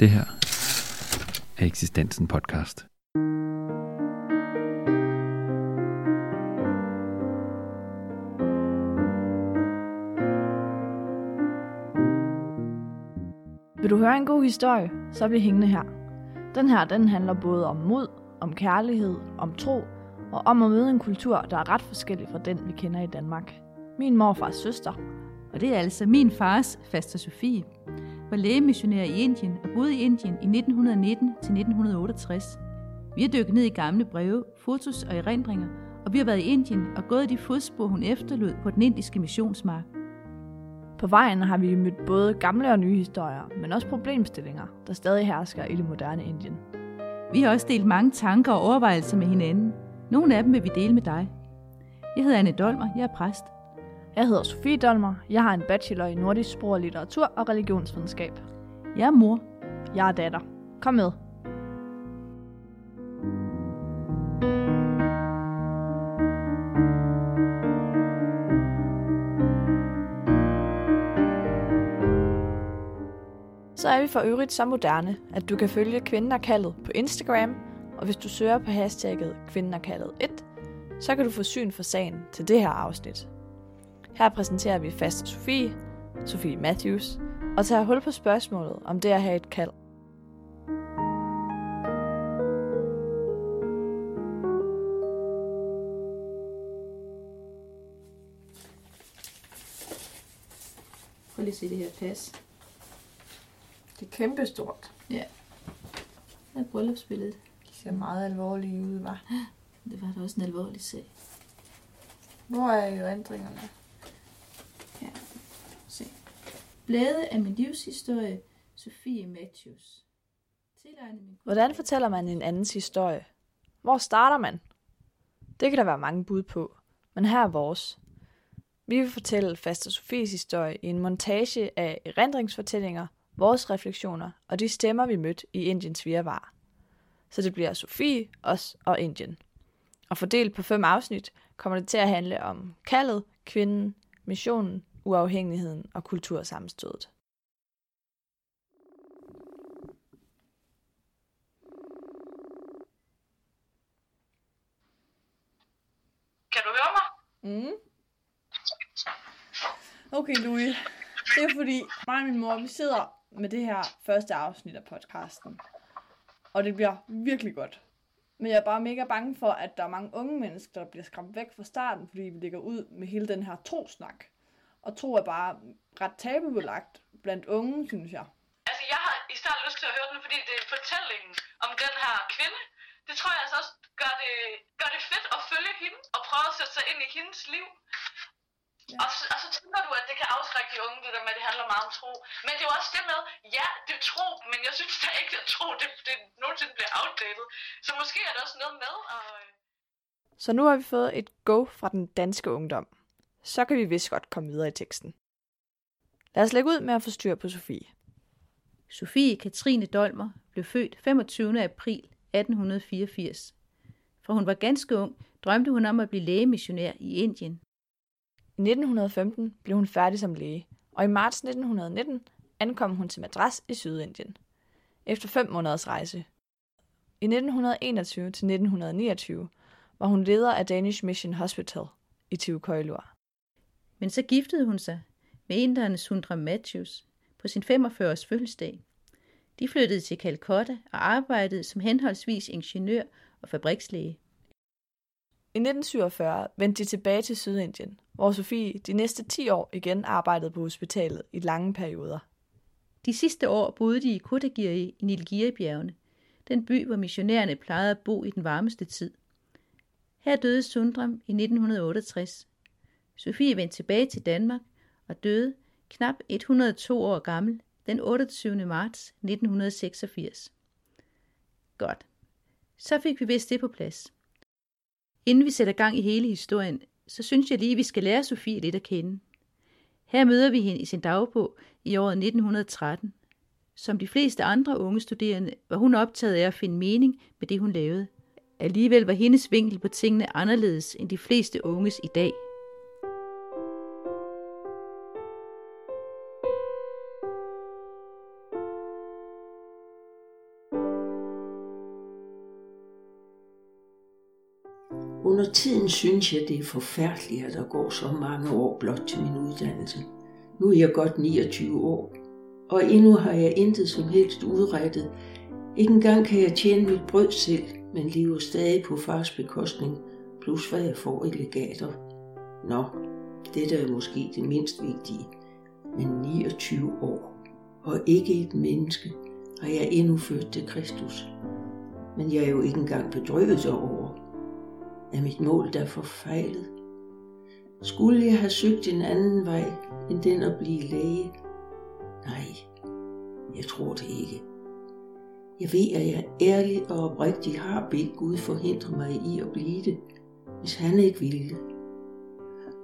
Det her er Eksistensen podcast. Vil du høre en god historie, så bliv hængende her. Den her, den handler både om mod, om kærlighed, om tro og om at møde en kultur, der er ret forskellig fra den, vi kender i Danmark. Min morfars søster. Og det er altså min fars, faster Sofie, var lægemissionær i Indien og boede i Indien i 1919 til 1968. Vi har dykket ned i gamle breve, fotos og erindringer, og vi har været i Indien og gået de fodspor, hun efterlod på den indiske missionsmark. På vejen har vi mødt både gamle og nye historier, men også problemstillinger, der stadig hersker i det moderne Indien. Vi har også delt mange tanker og overvejelser med hinanden. Nogle af dem vil vi dele med dig. Jeg hedder Anne Dolmer, jeg er præst. Jeg hedder Sofie Dolmer. Jeg har en bachelor i nordisk sprog og litteratur og religionsvidenskab. Jeg er mor. Jeg er datter. Kom med. Så er vi for øvrigt så moderne, at du kan følge Kvinden er kaldet på Instagram, og hvis du søger på hashtagget Kvinden er kaldet 1, så kan du få syn for sagen til det her afsnit. Her præsenterer vi fast Sofie, Sofie Matthews, og tager hul på spørgsmålet om det at have et kald. Prøv lige at se det her pas. Det er kæmpestort. Ja. Det er bryllupsbilledet. Det ser meget alvorligt ud, var. Det var da også en alvorlig sag. Hvor er jo ændringerne? Ja, se. Blade af min livshistorie, Sofie Matthews. Hvordan fortæller man en andens historie? Hvor starter man? Det kan der være mange bud på, men her er vores. Vi vil fortælle Faster Sofies historie i en montage af erindringsfortællinger, vores refleksioner og de stemmer, vi mødte i Indiens virvar. Så det bliver Sofie, os og Indien. Og fordelt på fem afsnit kommer det til at handle om kaldet, kvinden, missionen, uafhængigheden og kultursammenstødet. Kan du høre mig? Mm. Okay, Louis. Det er fordi mig og min mor, vi sidder med det her første afsnit af podcasten. Og det bliver virkelig godt. Men jeg er bare mega bange for, at der er mange unge mennesker, der bliver skræmt væk fra starten, fordi vi ligger ud med hele den her trosnak. Og tro er bare ret tabubelagt blandt unge, synes jeg. Altså, jeg har i starten lyst til at høre den, fordi det er fortællingen om den her kvinde. Det tror jeg altså også gør det, gør det fedt at følge hende og prøve at sætte sig ind i hendes liv. Ja. Og, så, og så tænker du, at det kan afskrække de unge, det der med, at det handler meget om tro. Men det er jo også det med, ja, det er tro, men jeg synes da ikke, at tro, det, det nogensinde bliver outdated. Så måske er der også noget med at... Så nu har vi fået et go fra den danske ungdom. Så kan vi vist godt komme videre i teksten. Lad os lægge ud med at få styr på Sofie. Sofie Katrine Dolmer blev født 25. april 1884. For hun var ganske ung, drømte hun om at blive lægemissionær i Indien. I 1915 blev hun færdig som læge, og i marts 1919 ankom hun til Madras i Sydindien. Efter fem måneders rejse. I 1921 til 1929 var hun leder af Danish Mission Hospital i Tivukoilur. Men så giftede hun sig med inderen Sundra Matthews på sin 45-års fødselsdag. De flyttede til Calcutta og arbejdede som henholdsvis ingeniør og fabrikslæge. I 1947 vendte de tilbage til Sydindien, hvor Sofie de næste 10 år igen arbejdede på hospitalet i lange perioder. De sidste år boede de i Kotagiri i Nilgiri-bjergene, den by, hvor missionærerne plejede at bo i den varmeste tid. Her døde Sundram i 1968. Sofie vendte tilbage til Danmark og døde knap 102 år gammel den 28. marts 1986. Godt. Så fik vi vist det på plads. Inden vi sætter gang i hele historien, så synes jeg lige, at vi skal lære Sofie lidt at kende. Her møder vi hende i sin dagbog i året 1913. Som de fleste andre unge studerende var hun optaget af at finde mening med det, hun lavede. Alligevel var hendes vinkel på tingene anderledes end de fleste unges i dag. Tiden synes jeg, det er forfærdeligt, at der går så mange år blot til min uddannelse. Nu er jeg godt 29 år, og endnu har jeg intet som helst udrettet. Ikke engang kan jeg tjene mit brød selv, men lever stadig på fars bekostning, plus hvad jeg får i legater. Nå, dette er måske det mindst vigtige, men 29 år, og ikke et menneske, har jeg endnu ført til Kristus. Men jeg er jo ikke engang bedrøvet over. Er mit mål der forfejlet? Skulle jeg have søgt en anden vej, end den at blive læge? Nej, jeg tror det ikke. Jeg ved, at jeg ærligt og oprigtigt har bedt Gud forhindre mig i at blive det, hvis han ikke ville.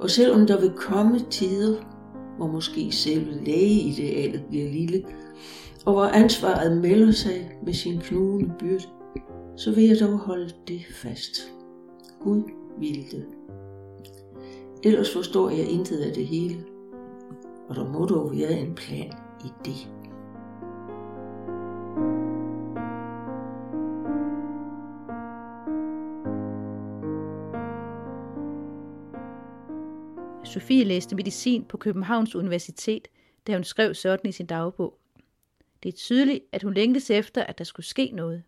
Og selvom der vil komme tider, hvor måske selve lægeidealet bliver lille, og hvor ansvaret melder sig med sin knugende byrde, så vil jeg dog holde det fast. Gud ville det. Ellers forstår jeg intet af det hele, og der må dog være en plan i det. Sofie læste medicin på Københavns Universitet, da hun skrev sådan i sin dagbog. Det er tydeligt, at hun længtes efter, at der skulle ske noget.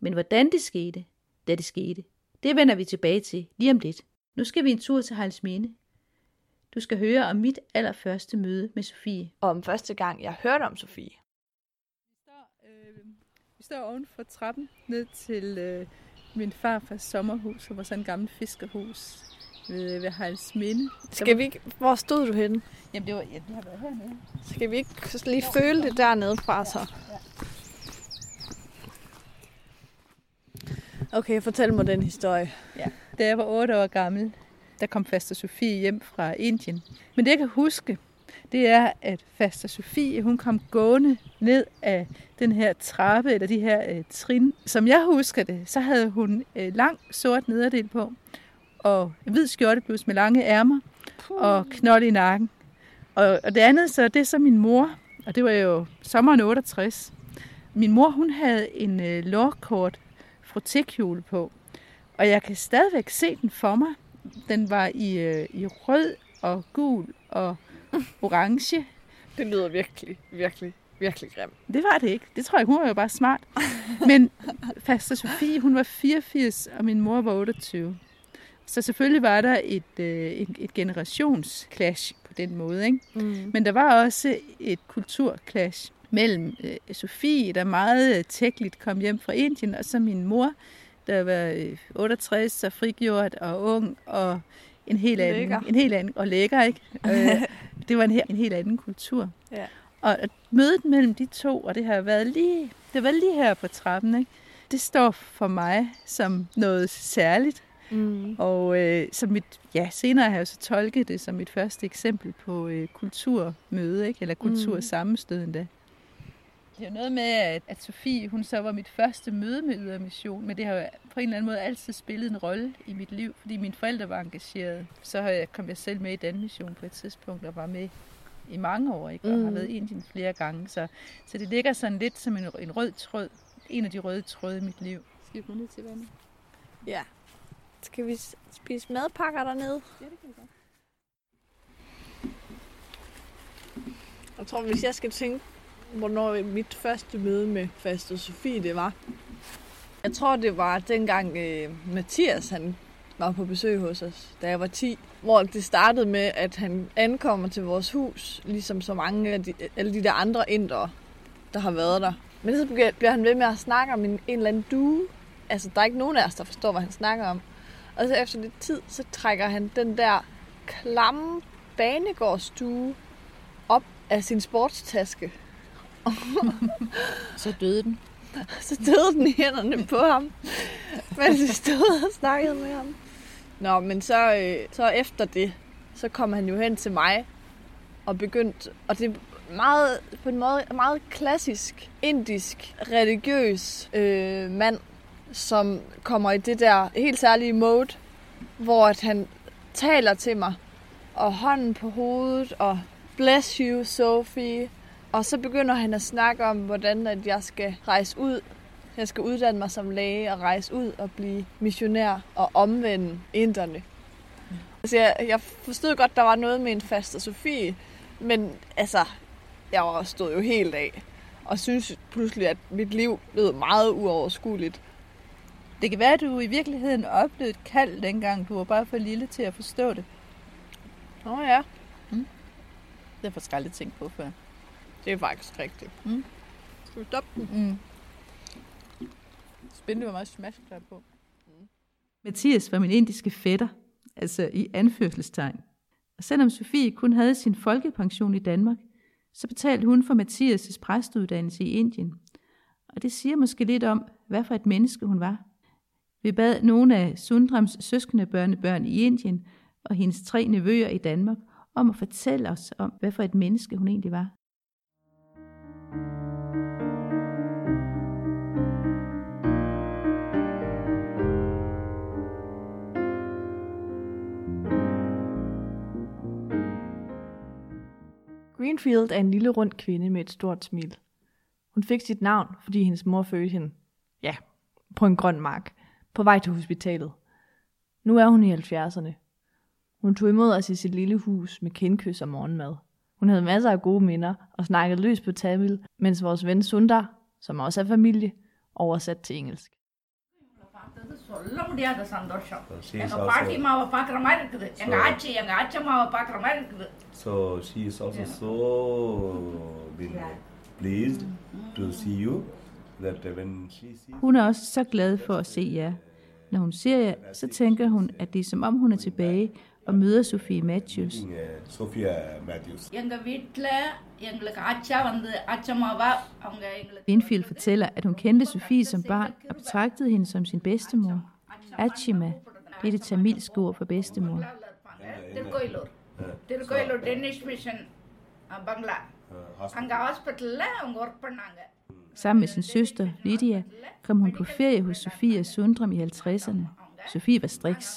Men hvordan det skete, da det skete, det vender vi tilbage til lige om lidt. Nu skal vi en tur til Minde. Du skal høre om mit allerførste møde med Sofie. Og om første gang, jeg hørte om Sofie. Vi står, øh, vi står oven for trappen ned til øh, min farfars sommerhus, som var sådan et gammelt fiskerhus ved, ved Minde. Skal vi ikke... Hvor stod du henne? Jamen, det var, ja, vi har været hernede. Skal vi ikke lige føle det dernede fra så? Ja. Okay, fortæl mig den historie. Ja. Da jeg var 8 år gammel, der kom Faster Sofie hjem fra Indien. Men det jeg kan huske, det er, at Faster Sofie, hun kom gående ned af den her trappe, eller de her øh, trin. Som jeg husker det, så havde hun øh, lang sort nederdel på, og hvid skjorteblus med lange ærmer, og knold i nakken. Og, og det andet, så det er så min mor, og det var jo sommeren 68. Min mor, hun havde en øh, lårkort frotekjole på, og jeg kan stadigvæk se den for mig. Den var i, øh, i rød og gul og orange. Det lyder virkelig, virkelig, virkelig grimt. Det var det ikke. Det tror jeg, hun var jo bare smart. Men Faster Sofie, hun var 84, og min mor var 28. Så selvfølgelig var der et, øh, et, et generationsclash på den måde. Ikke? Mm. Men der var også et kulturclash mellem øh, Sofie, der meget øh, tækkeligt kom hjem fra Indien, og så min mor, der var øh, 68 og frigjort og ung og en helt anden, lækker. en helt anden og lækker, ikke? øh, det var en, en helt anden kultur. Ja. Og mødet mellem de to, og det har været lige, det var lige her på trappen, ikke? det står for mig som noget særligt. Mm. Og øh, som mit, ja, senere har jeg så tolket det som mit første eksempel på øh, kulturmøde, ikke? eller kultursammenstød mm. endda. Det er jo noget med, at, at Sofie, hun så var mit første møde med Ydermission, men det har jo på en eller anden måde altid spillet en rolle i mit liv, fordi mine forældre var engageret. Så har jeg, kom jeg selv med i den mission på et tidspunkt, og var med i mange år, ikke? og mm. har været i Indien flere gange. Så, så det ligger sådan lidt som en, en rød tråd, en af de røde tråde i mit liv. Skal vi gå ned til vandet? Ja. Skal vi spise madpakker dernede? Ja, det kan vi godt. Jeg tror, hvis jeg skal tænke, hvornår mit første møde med Faste Sofie det var. Jeg tror, det var dengang øh, Mathias han var på besøg hos os, da jeg var 10. Hvor det startede med, at han ankommer til vores hus, ligesom så mange af de, alle de der andre indere, der har været der. Men så bliver han ved med at snakke om en, en eller anden due. Altså, der er ikke nogen af os, der forstår, hvad han snakker om. Og så efter lidt tid, så trækker han den der klamme banegårdsstue op af sin sportstaske. så døde den. Så døde den i hænderne på ham, mens vi stod og snakkede med ham. Nå, men så, øh, så efter det, så kom han jo hen til mig og begyndte, og det er meget, på en måde meget klassisk, indisk, religiøs øh, mand, som kommer i det der helt særlige mode, hvor at han taler til mig, og hånden på hovedet, og bless you, Sophie. Og så begynder han at snakke om, hvordan at jeg skal rejse ud Jeg skal uddanne mig som læge og rejse ud og blive missionær og omvende inderne. Altså, jeg, jeg forstod godt, der var noget med en faster Sofie, men altså, jeg var stod jo helt af og synes pludselig, at mit liv blev meget uoverskueligt. Det kan være, at du i virkeligheden oplevede et kald dengang. Du var bare for lille til at forstå det. Nå oh, ja, Det har jeg faktisk aldrig tænkt på før. Det er faktisk rigtigt. Mm. Skal vi stoppe den? Mm. Spændende, hvor meget smash der er på. Mathias var min indiske fætter, altså i anførselstegn. Og selvom Sofie kun havde sin folkepension i Danmark, så betalte hun for Mathias' præsteuddannelse i Indien. Og det siger måske lidt om, hvad for et menneske hun var. Vi bad nogle af Sundrams søskende børnebørn i Indien og hendes tre nevøer i Danmark om at fortælle os om, hvad for et menneske hun egentlig var. Greenfield er en lille rund kvinde med et stort smil. Hun fik sit navn, fordi hendes mor fødte hende, ja, på en grøn mark, på vej til hospitalet. Nu er hun i 70'erne. Hun tog imod os i sit lille hus med kindkys og morgenmad. Hun havde masser af gode minder og snakkede løs på Tamil, mens vores ven Sundar, som også er familie, oversat til engelsk. சொல்ல முடியாத சந்தோஷம் She is எங்க also- பாட்டி மாவை பாக்குற மாதிரி இருக்குது எங்க So- ஆச்சி எங்க ஆச்சம்மாவை பாக்குற மாதிரி இருக்குது So she is also so been pleased to see you that when she sees Hun er også så glad for at se jer. Når hun ser jer, så tænker hun, at det er som om hun er tilbage og møder Sofie Matthews. uh, Sophia Matthews. எங்க வீட்டுல எங்களுக்கு ஆச்சா வந்து ஆச்சம்மாவா அவங்க எங்களுக்கு Winfield fortæller, at hun kendte Sofie som barn og betragtede hende som sin bedstemor. Achima, det er det tamilske ord for bedstemor. இருப்பாங்க திருக்கோயிலூர் Tirukoilur Danish mission அஹ், பங்களா அங்க ஹாஸ்பிட்டல்ல அவங்க ஒர்க் பண்ணாங்க Sammen med sin søster, Lydia, kom hun på ferie hos Sofie og Sundram i 50'erne. Sofie var striks.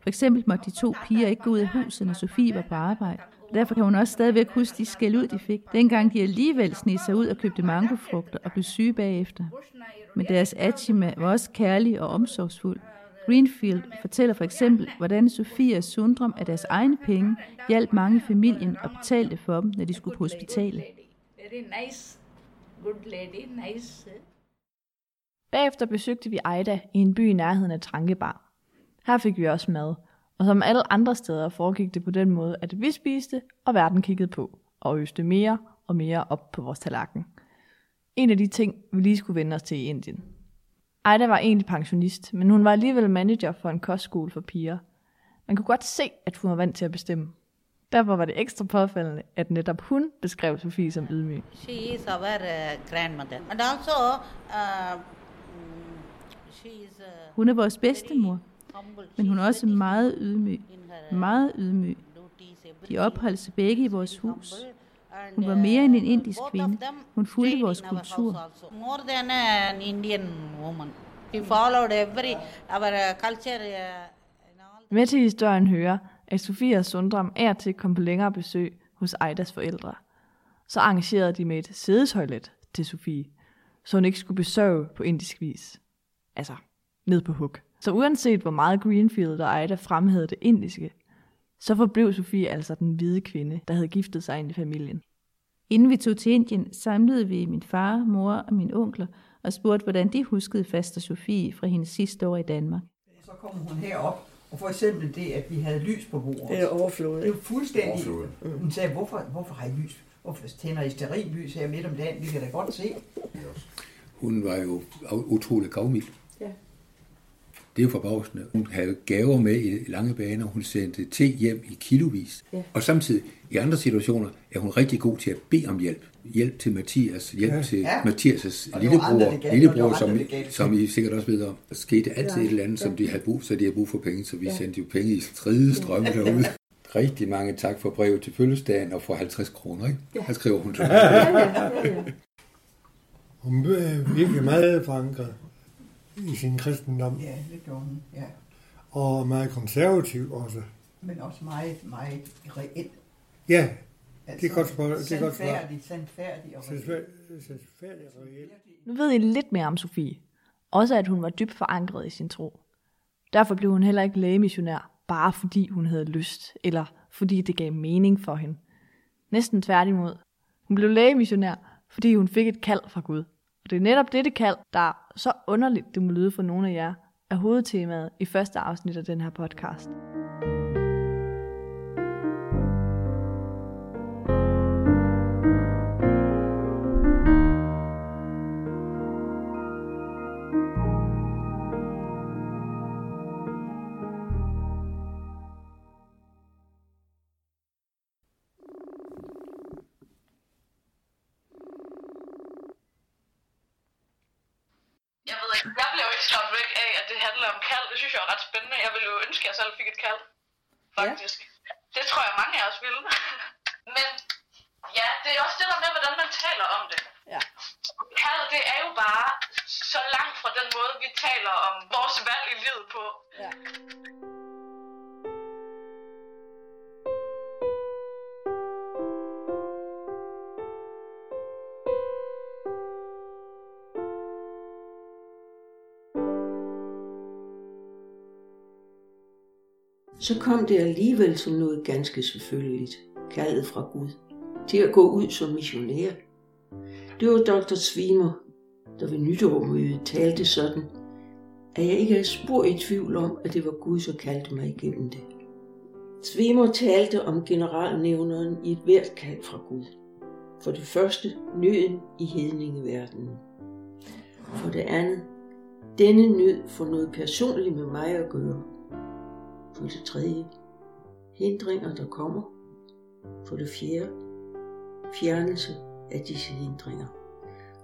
For eksempel måtte de to piger ikke gå ud af huset, når Sofie var på arbejde. Derfor kan hun også stadigvæk huske de skæld ud, de fik, dengang de alligevel sned sig ud og købte mangofrugter og blev syge bagefter. Men deres Achima var også kærlig og omsorgsfuld. Greenfield fortæller for eksempel, hvordan Sofia og Sundrum af deres egne penge hjalp mange i familien og betalte for dem, når de skulle på hospitalet. Very nice. Good lady, nice. Bagefter besøgte vi Ida i en by i nærheden af Trankebar. Her fik vi også mad, og som alle andre steder foregik det på den måde, at vi spiste, og verden kiggede på, og øste mere og mere op på vores tallerken. En af de ting, vi lige skulle vende os til i Indien. Ejda var egentlig pensionist, men hun var alligevel manager for en kostskole for piger. Man kunne godt se, at hun var vant til at bestemme. Derfor var det ekstra påfaldende, at netop hun beskrev Sofie som ydmyg. She is our uh, grandmother. And also, uh, mm, she is uh, Hun er vores bedstemor. Men hun er også meget ydmyg. her Meget ydmyg. De opholdt sig begge i vores hus. Hun var mere end en uh, indisk kvinde. Hun fulgte vores kultur. More than an Indian woman. She followed every, our uh, culture uh. Med til historien hører, at Sofie og Sundram er til kom på længere besøg hos Ejdas forældre. Så arrangerede de med et sædetoilet til Sofie, så hun ikke skulle besøge på indisk vis. Altså, ned på hug. Så uanset hvor meget Greenfield og Ejda fremhævede det indiske, så forblev Sofie altså den hvide kvinde, der havde giftet sig ind i familien. Inden vi tog til Indien, samlede vi min far, mor og mine onkler og spurgte, hvordan de huskede faster Sofie fra hendes sidste år i Danmark. Så kommer hun herop, og for eksempel det, at vi havde lys på bordet. Det er overflod. Det er jo fuldstændig... Overflod. Hun sagde, hvorfor, hvorfor har I lys? Hvorfor tænder I sterillys her midt om dagen? Vi kan da godt se. Hun var jo utrolig gavmild. Ja. Det er jo forbavsende. Hun havde gaver med i lange baner. Hun sendte te hjem i kilovis. Ja. Og samtidig, i andre situationer, er hun rigtig god til at bede om hjælp. Hjælp til Mathias, hjælp Ja. til Ja. Mathias' var andre, lillebror, lillebror som, andre, galt. som I sikkert også ved om. Der skete altid Ja. et eller andet, som Ja. de havde brug så de havde brug for penge, så vi Ja. sendte jo penge i tredje strømme derude. Rigtig mange tak for brevet til fødselsdagen og for 50 kroner, ikke? Ja. Her skriver hun til Ja, ja, ja, ja. Hun er virkelig meget forankret i sin kristendom, Ja, det gjorde hun. Ja. og meget konservativ også. Men også meget, meget reelt. Ja, Altså, det er godt for, det er godt for. Sandfærdig, sandfærdig og reelt. Sandfærdig og reelt. Nu ved I lidt mere om Sofie. Også at hun var dybt forankret i sin tro. Derfor blev hun heller ikke lægemissionær, bare fordi hun havde lyst, eller fordi det gav mening for hende. Næsten tværtimod. Hun blev lægemissionær, fordi hun fik et kald fra Gud. Og det er netop dette kald, der så underligt det må lyde for nogle af jer, er hovedtemaet i første afsnit af den her podcast. Ønske, jeg selv fik et kald. Faktisk. Ja. Det tror jeg, mange af os ville. Men ja, det er også det der med, hvordan man taler om det. Ja. Kald, det er jo bare så langt fra den måde, vi taler om vores valg i livet på. Ja. Så kom det alligevel som noget ganske selvfølgeligt, kaldet fra Gud, til at gå ud som missionær. Det var dr. Svimer, der ved nytårmødet talte sådan, at jeg ikke er spor i tvivl om, at det var Gud, der kaldte mig igennem det. Svimer talte om generalnævneren i et hvert kald fra Gud. For det første, nøden i hedningeverdenen. For det andet, denne nød får noget personligt med mig at gøre. For det tredje, hindringer, der kommer. For det fjerde, fjernelse af disse hindringer.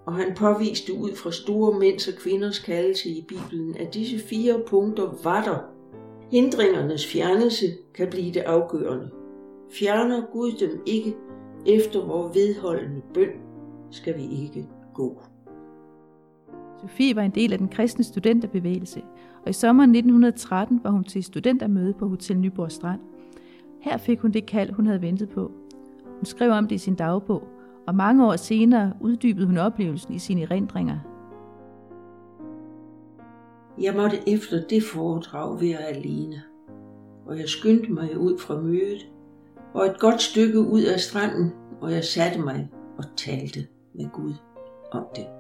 Og han påviste ud fra store mænds og kvinders kaldelse i Bibelen, at disse fire punkter var der. Hindringernes fjernelse kan blive det afgørende. Fjerner Gud dem ikke efter vores vedholdende bøn, skal vi ikke gå. Sofie var en del af den kristne studenterbevægelse, og i sommeren 1913 var hun til studentermøde på Hotel Nyborg Strand. Her fik hun det kald, hun havde ventet på. Hun skrev om det i sin dagbog, og mange år senere uddybede hun oplevelsen i sine erindringer. Jeg måtte efter det foredrag være alene, og jeg skyndte mig ud fra mødet, og et godt stykke ud af stranden, og jeg satte mig og talte med Gud om det.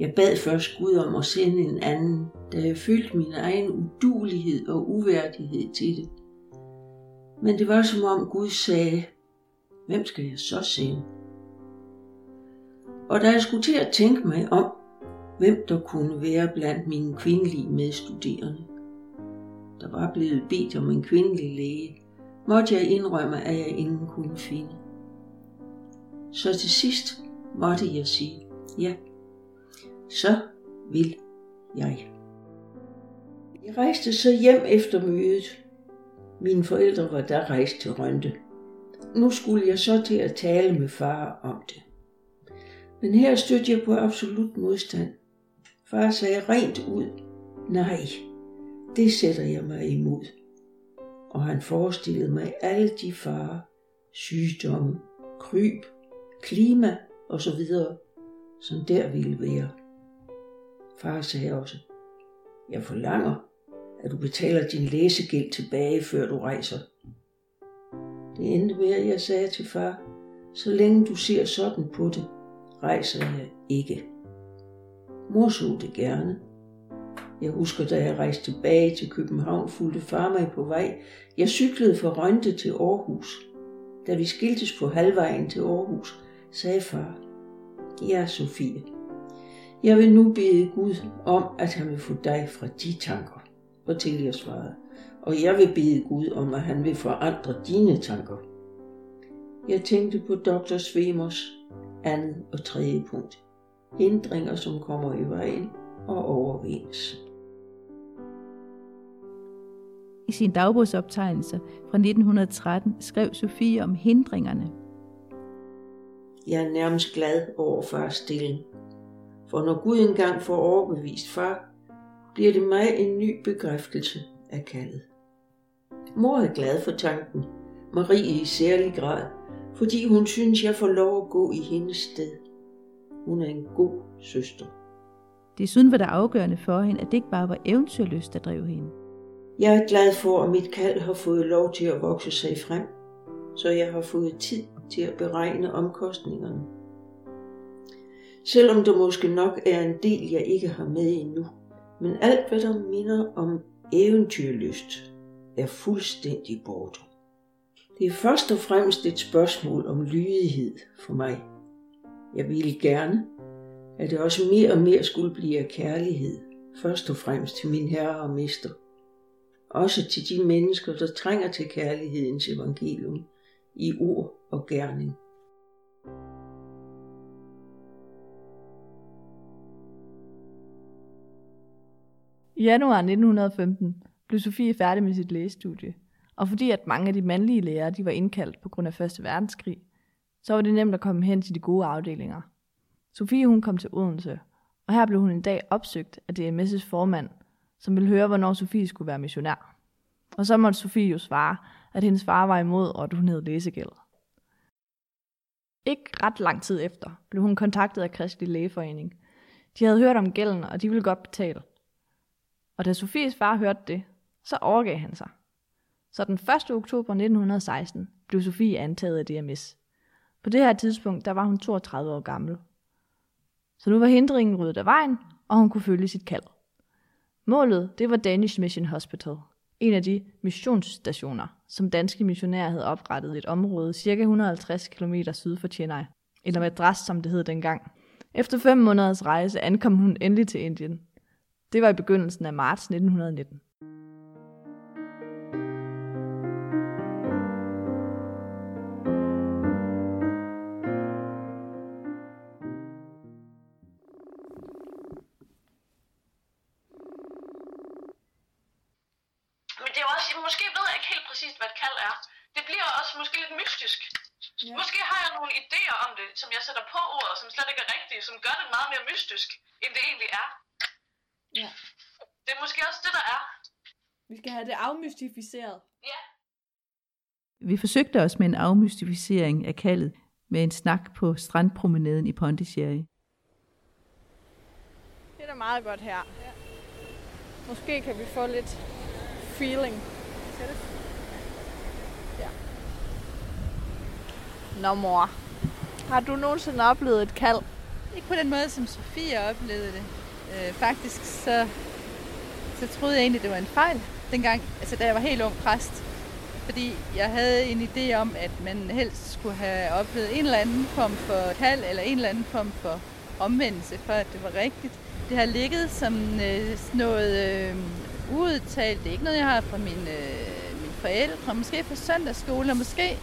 Jeg bad først Gud om at sende en anden, da jeg følte min egen udulighed og uværdighed til det. Men det var som om Gud sagde, hvem skal jeg så sende? Og da jeg skulle til at tænke mig om, hvem der kunne være blandt mine kvindelige medstuderende, der var blevet bedt om en kvindelig læge, måtte jeg indrømme, at jeg ingen kunne finde. Så til sidst måtte jeg sige, ja, så vil jeg. Jeg rejste så hjem efter mødet. Mine forældre var der rejst til Rønte. Nu skulle jeg så til at tale med far om det. Men her stødte jeg på absolut modstand. Far sagde rent ud, nej, det sætter jeg mig imod. Og han forestillede mig alle de farer, sygdomme, kryb, klima osv., som der ville være. Far sagde også, jeg forlanger, at du betaler din læsegæld tilbage, før du rejser. Det endte med, at jeg sagde til far, så længe du ser sådan på det, rejser jeg ikke. Mor så det gerne. Jeg husker, da jeg rejste tilbage til København, fulgte far mig på vej. Jeg cyklede fra Rønte til Aarhus. Da vi skiltes på halvvejen til Aarhus, sagde far, Ja, Sofie, jeg vil nu bede Gud om, at han vil få dig fra de tanker. Og til jeg svarede, og jeg vil bede Gud om, at han vil forandre dine tanker. Jeg tænkte på Dr. Svemers andet og tredje punkt. Hindringer, som kommer i vejen og overvindes. I sin dagbogsoptegnelse fra 1913 skrev Sofie om hindringerne. Jeg er nærmest glad over fars stilling. For når Gud engang får overbevist far, bliver det mig en ny bekræftelse af kaldet. Mor er glad for tanken, Marie i særlig grad, fordi hun synes, jeg får lov at gå i hendes sted. Hun er en god søster. Desuden var det afgørende for hende, at det ikke bare var eventyrlyst, der drev hende. Jeg er glad for, at mit kald har fået lov til at vokse sig frem, så jeg har fået tid til at beregne omkostningerne. Selvom der måske nok er en del, jeg ikke har med endnu, men alt, hvad der minder om eventyrlyst, er fuldstændig borte. Det er først og fremmest et spørgsmål om lydighed for mig. Jeg ville gerne, at det også mere og mere skulle blive af kærlighed, først og fremmest til min herre og mester. Også til de mennesker, der trænger til kærlighedens evangelium i ord og gerning. I januar 1915 blev Sofie færdig med sit lægestudie, og fordi at mange af de mandlige lærere de var indkaldt på grund af 1. verdenskrig, så var det nemt at komme hen til de gode afdelinger. Sofie hun kom til Odense, og her blev hun en dag opsøgt af DMS' formand, som ville høre, hvornår Sofie skulle være missionær. Og så måtte Sofie jo svare, at hendes far var imod, og at hun havde læsegæld. Ikke ret lang tid efter blev hun kontaktet af Kristelig Lægeforening. De havde hørt om gælden, og de ville godt betale. Og da Sofies far hørte det, så overgav han sig. Så den 1. oktober 1916 blev Sofie antaget af DMS. På det her tidspunkt, der var hun 32 år gammel. Så nu var hindringen ryddet af vejen, og hun kunne følge sit kald. Målet, det var Danish Mission Hospital, en af de missionsstationer, som danske missionærer havde oprettet i et område ca. 150 km syd for Chennai, eller Madras, som det hed dengang. Efter fem måneders rejse ankom hun endelig til Indien. Det var i begyndelsen af marts 1919. Men det er jo også, måske ved jeg ikke helt præcist, hvad et kald er. Det bliver også måske lidt mystisk. Ja. Måske har jeg nogle idéer om det, som jeg sætter på ordet, som slet ikke er rigtige, som gør det meget mere mystisk, end det egentlig er. Ja. Det er måske også det, der er. Vi skal have det afmystificeret. Ja. Vi forsøgte os med en afmystificering af kaldet med en snak på strandpromenaden i Pondicherry. Det er da meget godt her. Ja. Måske kan vi få lidt feeling. Ja. Nå mor, har du nogensinde oplevet et kald? Ikke på den måde, som Sofie oplevede det. Øh, faktisk så, så troede jeg egentlig, det var en fejl dengang, altså da jeg var helt ung præst. Fordi jeg havde en idé om, at man helst skulle have oplevet en eller anden form for kald, eller en eller anden form for omvendelse, for at det var rigtigt. Det har ligget som øh, noget øh, uudtalt. Det er ikke noget, jeg har fra mine, øh, mine forældre, måske fra søndagsskole, og måske,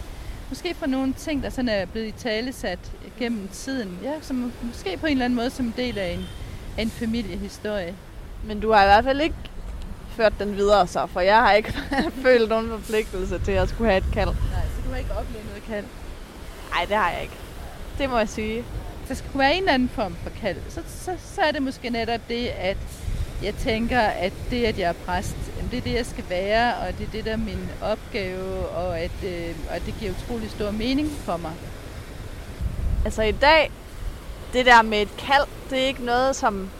måske fra nogle ting, der sådan er blevet i talesat gennem tiden. Ja, som måske på en eller anden måde som en del af en, af en familiehistorie. Men du har i hvert fald ikke ført den videre så, for jeg har ikke følt nogen forpligtelse til at skulle have et kald. Nej, så du har ikke oplevet noget kald? Nej, det har jeg ikke. Det må jeg sige. Der skal være en eller anden form for kald. Så, så, så er det måske netop det, at jeg tænker, at det, at jeg er præst, det er det, jeg skal være, og det er det, der er min opgave, og at, øh, og det giver utrolig stor mening for mig. Altså i dag, det der med et kald, det er ikke noget, som,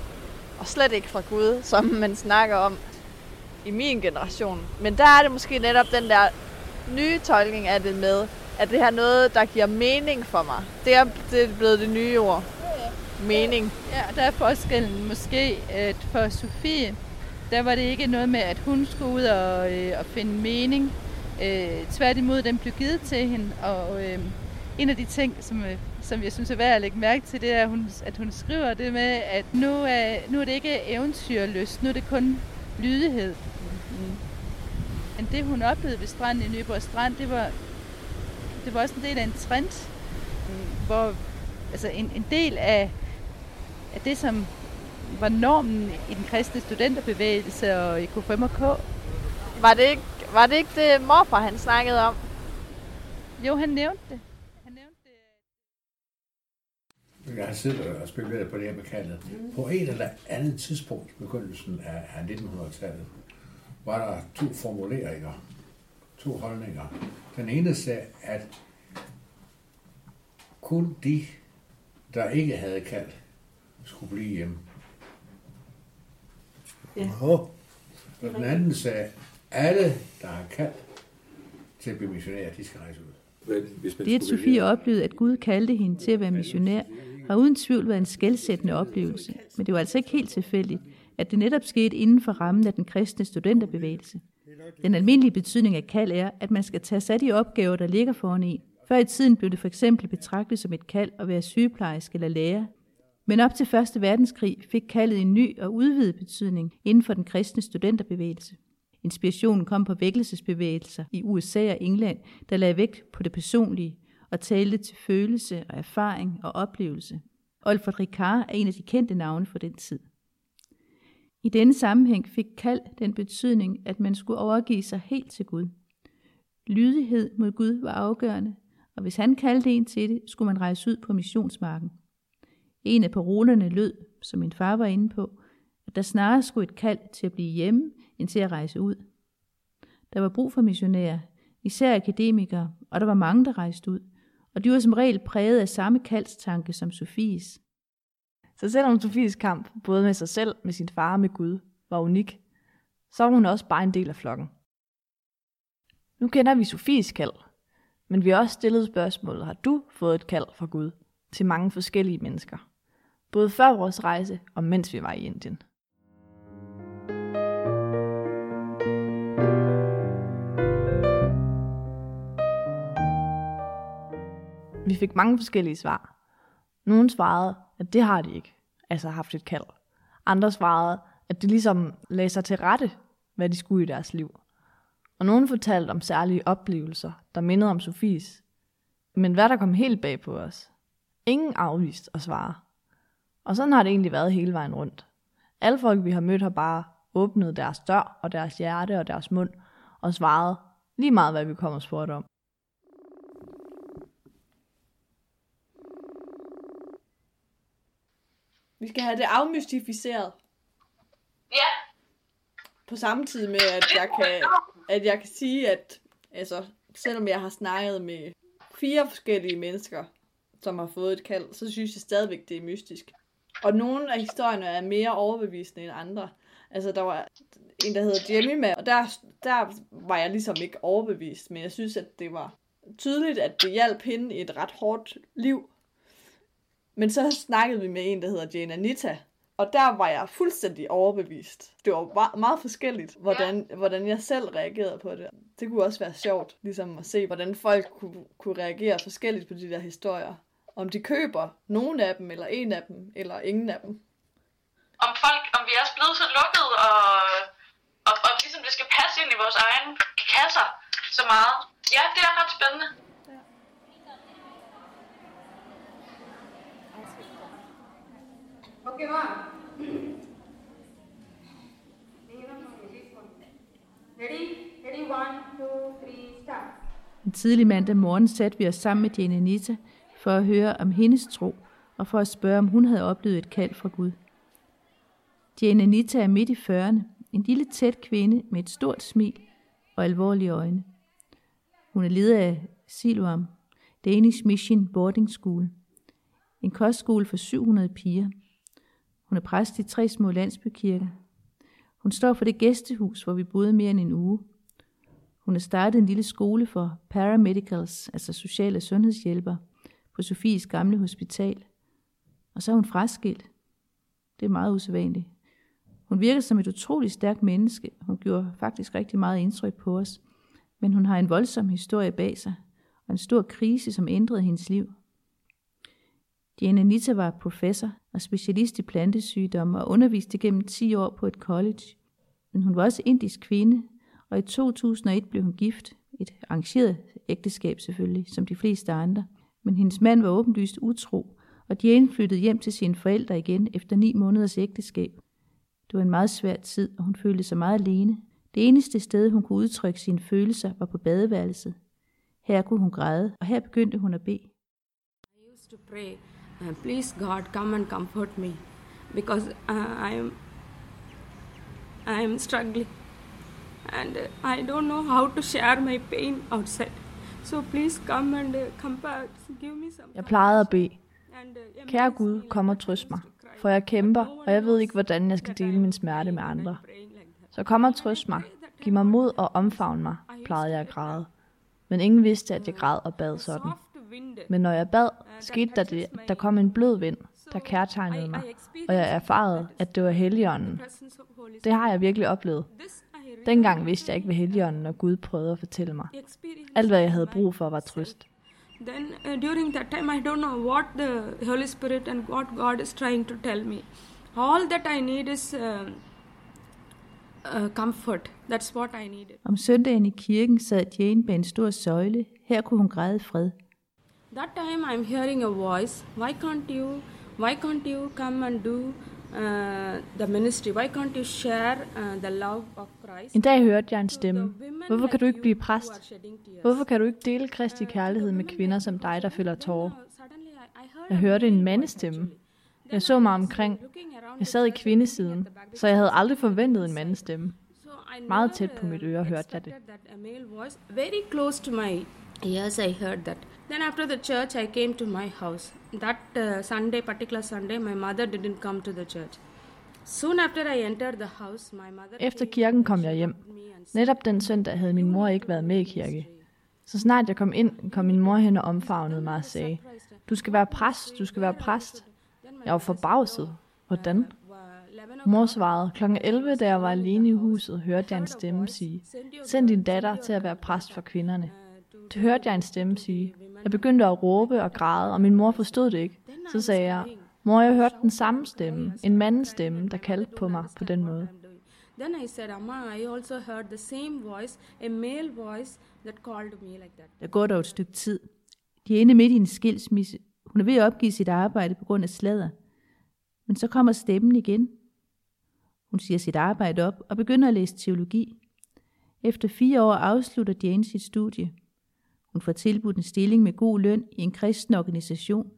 og slet ikke fra Gud, som man snakker om i min generation. Men der er det måske netop den der nye tolkning af det med, at det her er noget, der giver mening for mig. Det er, det er blevet det nye ord. Mening. Ja, der er forskellen måske, at for Sofie, der var det ikke noget med, at hun skulle ud og, øh, og finde mening. Øh, tværtimod, den blev givet til hende, og øh, en af de ting, som, øh, som jeg synes er værd at lægge mærke til, det er, at hun, at hun skriver det med, at nu er, nu er det ikke eventyrlyst, nu er det kun lydighed. Men det, hun oplevede ved stranden i Nyborg Strand, det var, det var også en del af en trend, hvor altså en, en del af, af det, som var normen i den kristne studenterbevægelse og i K5K. Var det ikke, var det, ikke det morfar, han snakkede om? Jo, han nævnte det. Jeg har siddet og spekuleret på det her med kaldet. På et eller andet tidspunkt, i begyndelsen af, af 1900-tallet, var der to formuleringer, to holdninger. Den ene sagde, at kun de, der ikke havde kald, skulle blive hjemme. Ja. Og den anden sagde, alle, der har kaldt til at blive missionærer, de skal rejse ud. Det, at Sofie oplevede, at Gud kaldte hende til at være missionær, har uden tvivl været en skældsættende oplevelse. Men det var altså ikke helt tilfældigt, at det netop skete inden for rammen af den kristne studenterbevægelse. Den almindelige betydning af kald er, at man skal tage sat i opgaver, der ligger foran en. Før i tiden blev det for eksempel betragtet som et kald at være sygeplejerske eller lærer. Men op til 1. verdenskrig fik kaldet en ny og udvidet betydning inden for den kristne studenterbevægelse. Inspirationen kom på vækkelsesbevægelser i USA og England, der lagde vægt på det personlige og talte til følelse og erfaring og oplevelse. Olfert Ricard er en af de kendte navne for den tid. I denne sammenhæng fik kald den betydning, at man skulle overgive sig helt til Gud. Lydighed mod Gud var afgørende, og hvis han kaldte en til det, skulle man rejse ud på missionsmarken. En af parolerne lød, som min far var inde på, at der snarere skulle et kald til at blive hjemme, end til at rejse ud. Der var brug for missionærer, især akademikere, og der var mange, der rejste ud, og de var som regel præget af samme kaldstanke som Sofies. Så selvom Sofies kamp, både med sig selv, med sin far og med Gud, var unik, så var hun også bare en del af flokken. Nu kender vi Sofies kald, men vi har også stillet spørgsmålet, har du fået et kald fra Gud til mange forskellige mennesker? Både før vores rejse og mens vi var i Indien. Vi fik mange forskellige svar. Nogle svarede, at det har de ikke, altså haft et kald. Andre svarede, at de ligesom lagde sig til rette, hvad de skulle i deres liv. Og nogen fortalte om særlige oplevelser, der mindede om Sofies. Men hvad der kom helt bag på os? Ingen afvist at svare. Og sådan har det egentlig været hele vejen rundt. Alle folk, vi har mødt, har bare åbnet deres dør og deres hjerte og deres mund og svaret lige meget, hvad vi kommer spurgte om. Vi skal have det afmystificeret. Ja. På samme tid med, at jeg kan, at jeg kan sige, at altså, selvom jeg har snakket med fire forskellige mennesker, som har fået et kald, så synes jeg stadigvæk, det er mystisk. Og nogle af historierne er mere overbevisende end andre. Altså, der var en, der hedder Jemima, og der, der var jeg ligesom ikke overbevist, men jeg synes, at det var tydeligt, at det hjalp hende i et ret hårdt liv. Men så snakkede vi med en, der hedder Jane Anita, og der var jeg fuldstændig overbevist. Det var meget forskelligt, hvordan, ja. hvordan jeg selv reagerede på det. Det kunne også være sjovt, ligesom at se, hvordan folk kunne, kunne reagere forskelligt på de der historier. Om de køber nogen af dem, eller en af dem, eller ingen af dem. Om folk, om vi er blevet så lukket, og, og, og ligesom det skal passe ind i vores egen kasser så meget. Ja, det er ret spændende. Okay, ma'am. Ready? Ready? One, two, three, start. En tidlig mandag morgen satte vi os sammen med Jane Anita for at høre om hendes tro og for at spørge, om hun havde oplevet et kald fra Gud. Jane Anita er midt i 40'erne, en lille tæt kvinde med et stort smil og alvorlige øjne. Hun er leder af Siloam, Danish Mission Boarding School, en kostskole for 700 piger – hun er præst i tre små landsbykirker. Hun står for det gæstehus, hvor vi boede mere end en uge. Hun har startet en lille skole for paramedicals, altså sociale sundhedshjælper, på Sofies gamle hospital. Og så er hun fraskilt. Det er meget usædvanligt. Hun virker som et utroligt stærkt menneske. Hun gjorde faktisk rigtig meget indtryk på os. Men hun har en voldsom historie bag sig, og en stor krise, som ændrede hendes liv. Diana Nita var professor og specialist i plantesygdomme og underviste gennem 10 år på et college. Men hun var også indisk kvinde, og i 2001 blev hun gift. Et arrangeret ægteskab selvfølgelig, som de fleste andre. Men hendes mand var åbenlyst utro, og de flyttede hjem til sine forældre igen efter ni måneders ægteskab. Det var en meget svær tid, og hun følte sig meget alene. Det eneste sted, hun kunne udtrykke sine følelser, var på badeværelset. Her kunne hun græde, og her begyndte hun at bede. I used to pray uh, please God come and comfort me because uh, I am I am struggling and uh, I don't know how to share my pain outside. So please come and uh, comfort, give me some. Jeg plejede at bede. Kære Gud, kom og trøst mig, for jeg kæmper, og jeg ved ikke, hvordan jeg skal dele min smerte med andre. Så kom og trøst mig. Giv mig mod og omfavn mig, plejede jeg at græde. Men ingen vidste, at jeg græd og bad sådan. Men når jeg bad, skete der det, der kom en blød vind, der kærtegnede mig, og jeg erfarede, at det var Helligånden. Det har jeg virkelig oplevet. Dengang vidste jeg ikke, hvad Helligånden og Gud prøvede at fortælle mig. Alt, hvad jeg havde brug for, var trøst. Then uh, during that time, I don't know what the Holy Spirit and what God is trying to tell me. All that I need is uh, uh, comfort. That's what I needed. Om søndagen i kirken sad Jane bag en stor søjle. Her kunne hun græde fred. That time I'm hearing a voice. Why can't you? Why can't you come and do uh, the ministry? Why can't you share uh, the love of Christ? En dag hørte jeg en stemme. Hvorfor kan du ikke blive præst? Hvorfor kan du ikke dele Kristi kærlighed med kvinder som dig, der føler tårer? Jeg hørte en mandestemme. Jeg så mig omkring. Jeg sad i kvindesiden, så jeg havde aldrig forventet en mandestemme. Meget tæt på mit øre hørte jeg det. Very close to my ears, I heard that. Then after the church, I came to my house. That uh, Sunday, particular Sunday, my mother didn't come to the church. Soon after I entered the house, my mother Efter kirken kom jeg hjem. Netop den søndag havde min mor ikke været med i kirke. Så snart jeg kom ind, kom min mor hen og omfavnede mig og sagde, du skal være præst, du skal være præst. Jeg var forbavset. Hvordan? Mor svarede, kl. 11, da jeg var alene i huset, hørte jeg en stemme sige, send din datter til at være præst for kvinderne. Det hørte jeg en stemme sige. Jeg begyndte at råbe og græde, og min mor forstod det ikke. Så sagde jeg, mor, jeg hørte den samme stemme, en mandens stemme, der kaldte på mig på den måde. Then I said, Amma, I also heard the same voice, a male voice that called me like that. Der går dog et stykke tid. De er inde midt i en skilsmisse. Hun er ved at opgive sit arbejde på grund af sladder. Men så kommer stemmen igen. Hun siger sit arbejde op og begynder at læse teologi. Efter fire år afslutter Jane sit studie. Hun får tilbudt en stilling med god løn i en kristen organisation.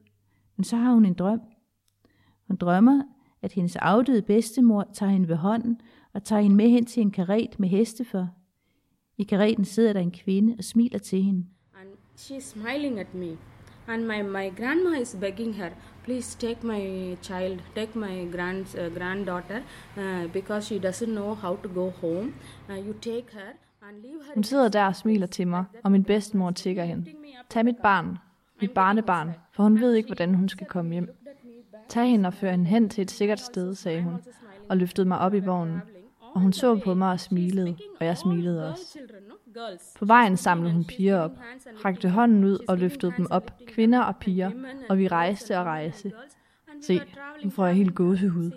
Men så har hun en drøm. Hun drømmer, at hendes afdøde bedstemor tager hende ved hånden og tager hende med hen til en karet med heste for. I kareten sidder der en kvinde og smiler til hende. And she's smiling at me. And my, my grandma is begging her, please take my child, take my grand, uh, granddaughter, uh, because she doesn't know how to go home. Uh, you take her. Hun sidder der og smiler til mig, og min bedstemor tigger hende. Tag mit barn, mit barnebarn, for hun ved ikke, hvordan hun skal komme hjem. Tag hende og før hende hen til et sikkert sted, sagde hun, og løftede mig op i vognen. Og hun så på mig og smilede, og jeg smilede også. På vejen samlede hun piger op, rakte hånden ud og løftede dem op, kvinder og piger, og vi rejste og rejste. Se, nu får jeg helt gåsehud.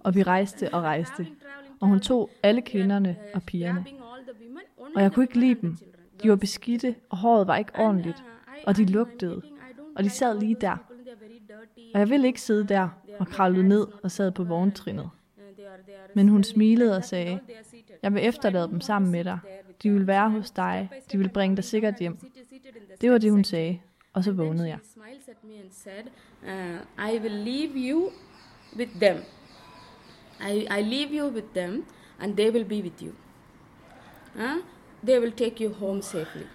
Og vi rejste og rejste, og hun tog alle kvinderne og pigerne. Og jeg kunne ikke lide dem. De var beskidte, og håret var ikke ordentligt, og de lugtede, og de sad lige der. Og jeg ville ikke sidde der og kravlede ned og sad på vogntrinnet. Men hun smilede og sagde, jeg vil efterlade dem sammen med dig. De vil være hos dig. De vil bringe dig sikkert hjem. Det var det, hun sagde. Og så vågnede jeg. uh, I will leave you with them. I, I leave you with them and they will be with you. Uh, they will take you home safely.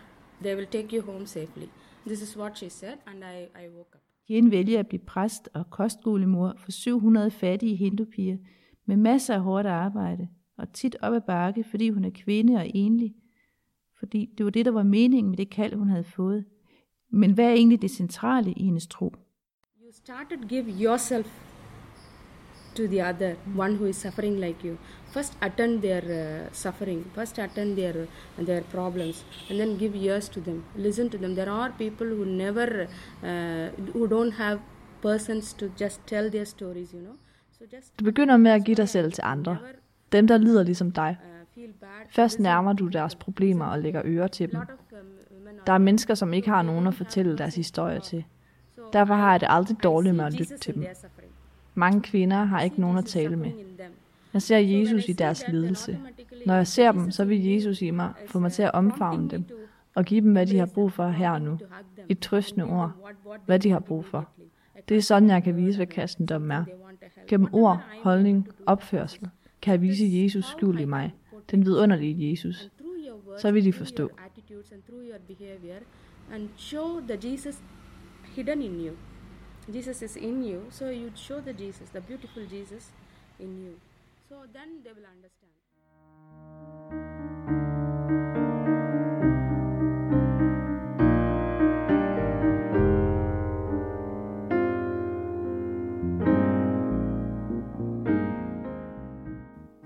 They will take you home safely. This is what she said and I, I woke up. Jane vælger at blive præst og kostskolemor for 700 fattige hindupiger med masser af hårdt arbejde og tit op ad bakke, fordi hun er kvinde og enlig. Fordi det var det, der var meningen med det kald, hun havde fået. Men hvad er egentlig det centrale i hendes tro? You started give yourself to the other, one who is suffering like you. First attend their uh, suffering, first attend their their problems, and then give ears to them. Listen to them. There are people who never, uh, who don't have persons to just tell their stories, you know. So just Du begynder med at give dig selv til andre. Dem, der lider ligesom dig. Først nærmer du deres problemer og lægger øre til dem. Der er mennesker, som ikke har nogen at fortælle deres historie til. Derfor har jeg det aldrig dårligt med at lytte til dem. Mange kvinder har ikke nogen at tale med. Jeg ser Jesus i deres lidelse. Når jeg ser dem, så vil Jesus i mig få mig til at omfavne dem og give dem, hvad de har brug for her og nu. Et trøstende ord. Hvad de har brug for. Det er sådan, jeg kan vise, hvad kristendommen er. Gennem ord, holdning, opførsel, kan jeg vise Jesus skjult i mig. Den vidunderlige Jesus. Så vil de forstå. and show the Jesus hidden in you. Jesus is in you, so you'd show the Jesus, the beautiful Jesus in you. So then they will understand.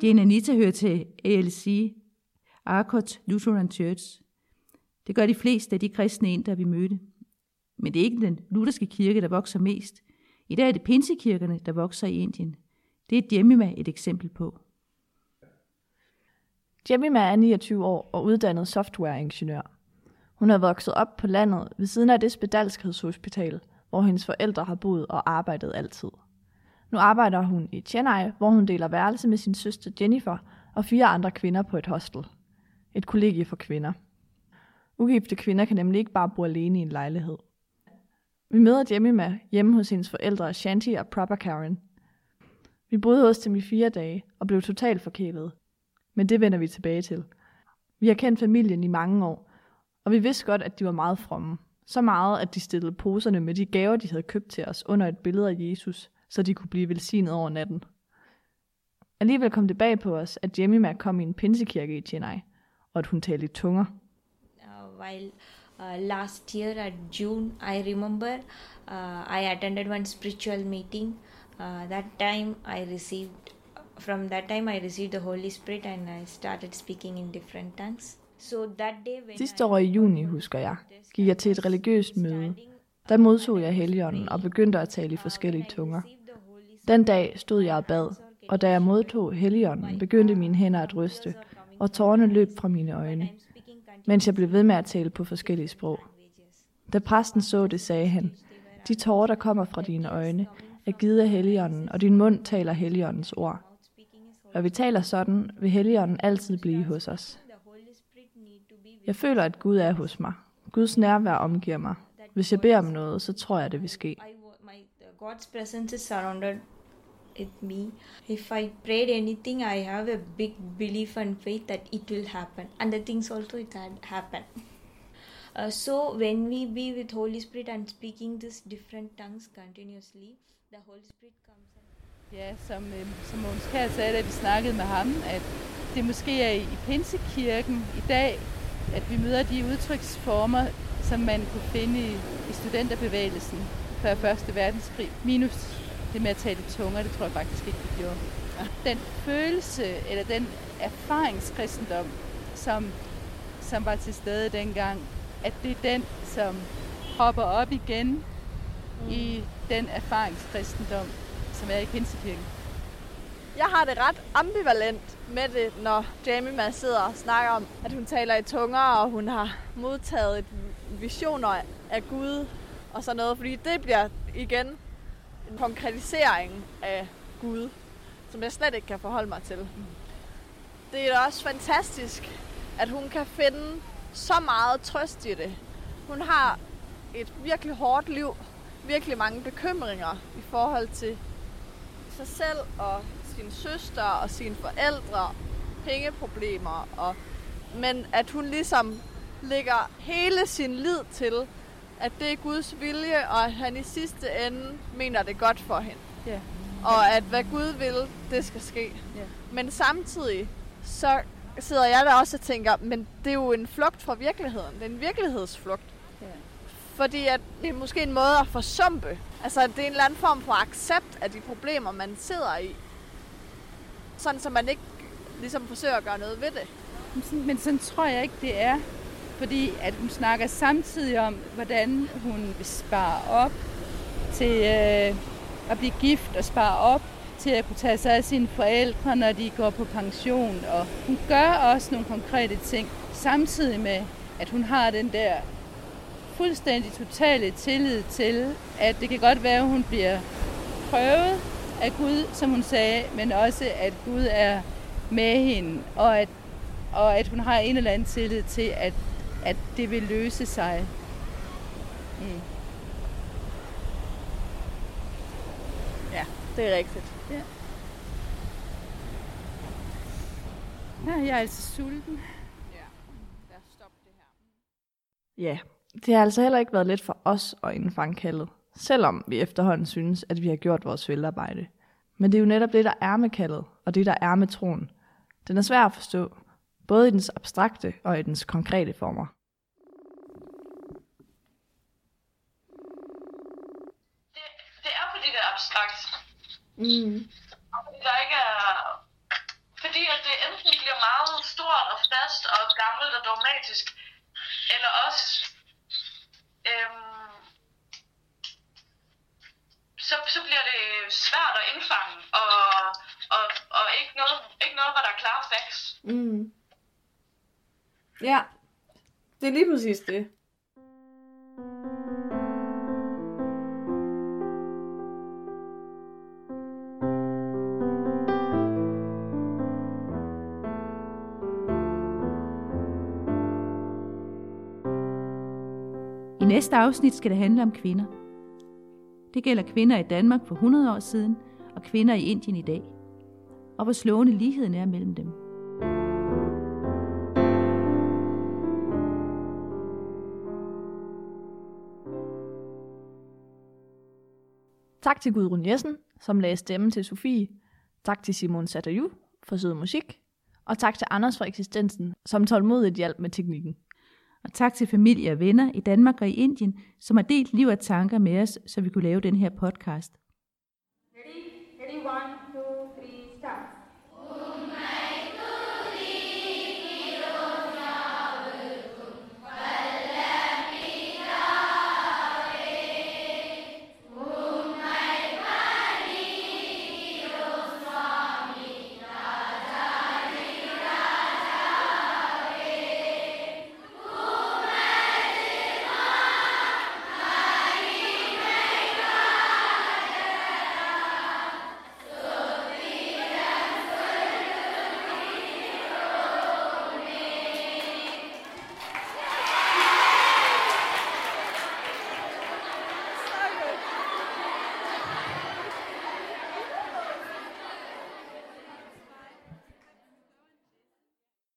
Jane Anita hører til ALC, Arcot Lutheran Church. Det gør de fleste af de kristne ind, der vi mødte. Men det er ikke den lutherske kirke, der vokser mest. I dag er det pinsekirkerne, der vokser i Indien. Det er Jemima et eksempel på. Jemima er 29 år og uddannet softwareingeniør. Hun er vokset op på landet ved siden af det spedalskhedshospital, hvor hendes forældre har boet og arbejdet altid. Nu arbejder hun i Chennai, hvor hun deler værelse med sin søster Jennifer og fire andre kvinder på et hostel. Et kollegie for kvinder. Ugifte kvinder kan nemlig ikke bare bo alene i en lejlighed. Vi møder Jemima hjemme hos hendes forældre Shanti og Proper Karen. Vi boede hos dem i fire dage og blev totalt forkælet. Men det vender vi tilbage til. Vi har kendt familien i mange år, og vi vidste godt, at de var meget fromme. Så meget, at de stillede poserne med de gaver, de havde købt til os under et billede af Jesus, så de kunne blive velsignet over natten. Alligevel kom det bag på os, at Jemima kom i en pinsekirke i Chennai, og at hun talte i tunger. Oh, weil uh, last year at June, I remember uh, I attended one spiritual meeting. Uh, that time I received, from that time I received the Holy Spirit and I started speaking in different tongues. So that day when Sidste år i juni, husker jeg, gik jeg til et religiøst møde. Der modtog jeg helligånden og begyndte at tale i forskellige tunger. Den dag stod jeg og bad, og da jeg modtog helligånden, begyndte mine hænder at ryste, og tårerne løb fra mine øjne, mens jeg blev ved med at tale på forskellige sprog. Da præsten så det, sagde han, de tårer, der kommer fra dine øjne, er givet af helligånden, og din mund taler helligåndens ord. Når vi taler sådan, vil helligånden altid blive hos os. Jeg føler, at Gud er hos mig. Guds nærvær omgiver mig. Hvis jeg beder om noget, så tror jeg, det vil ske. God's presence is surrounded with me. If I prayed anything, I have a big belief and faith that it will happen. And the things also it had happen. Uh, so when we be with Holy Spirit and speaking these different tongues continuously, the Holy Spirit comes. Ja, som, øh, som Mogens Kjær sagde, da vi snakkede med ham, at det måske er i Pinsekirken i dag, at vi møder de udtryksformer, som man kunne finde i, i studenterbevægelsen før Første Verdenskrig. Minus det med at tale tunger, det tror jeg faktisk ikke, vi gjorde. Den følelse, eller den erfaringskristendom, som, som var til stede dengang, at det er den, som hopper op igen mm. i den erfaringskristendom, som er i Pinsekirken. Jeg har det ret ambivalent med det, når Jamie sidder og snakker om, at hun taler i tunger, og hun har modtaget et visioner af Gud og sådan noget, fordi det bliver igen en konkretisering af Gud, som jeg slet ikke kan forholde mig til. Det er da også fantastisk, at hun kan finde så meget trøst i det. Hun har et virkelig hårdt liv, virkelig mange bekymringer i forhold til sig selv og sin søster og sine forældre, pengeproblemer, og, men at hun ligesom lægger hele sin lid til, at det er Guds vilje, og at han i sidste ende mener det godt for hende. Ja. Og at hvad Gud vil, det skal ske. Ja. Men samtidig, så sidder jeg der også og tænker, men det er jo en flugt fra virkeligheden. Det er en virkelighedsflugt. Ja. Fordi at det er måske en måde at forsumpe. Altså, det er en eller anden form for accept af de problemer, man sidder i. Sådan, så man ikke ligesom forsøger at gøre noget ved det. Men sådan tror jeg ikke, det er. Fordi at hun snakker samtidig om, hvordan hun vil spare op til øh, at blive gift og spare op til at kunne tage sig af sine forældre, når de går på pension. Og hun gør også nogle konkrete ting, samtidig med, at hun har den der fuldstændig totale tillid til, at det kan godt være, at hun bliver prøvet af Gud, som hun sagde, men også, at Gud er med hende, og at, og at hun har en eller anden tillid til, at, at det vil løse sig. Mm. Ja, det er rigtigt. Ja. Ja, jeg er altså sulten. Ja, det har altså heller ikke været let for os at indfange kaldet. selvom vi efterhånden synes, at vi har gjort vores feltarbejde. Men det er jo netop det, der er med kaldet, og det, der er med troen. Den er svær at forstå, både i dens abstrakte og i dens konkrete former. Det er fordi, det er abstrakt. Mm. Fordi der ikke er... Fordi at det enten bliver meget stort og fast og gammelt og dogmatisk, eller også øhm, så, så bliver det svært at indfange, og, og, og ikke, noget, ikke noget, hvor der er klare facts. Mm. Ja, det er lige præcis det. I næste afsnit skal det handle om kvinder. Det gælder kvinder i Danmark for 100 år siden og kvinder i Indien i dag. Og hvor slående ligheden er mellem dem. Tak til Gudrun Jessen, som lagde stemme til Sofie. Tak til Simon Satterju for sød musik. Og tak til Anders for eksistensen, som tålmodigt hjalp med teknikken. Og tak til familie og venner i Danmark og i Indien, som har delt liv og tanker med os, så vi kunne lave den her podcast. Ready? Ready, one,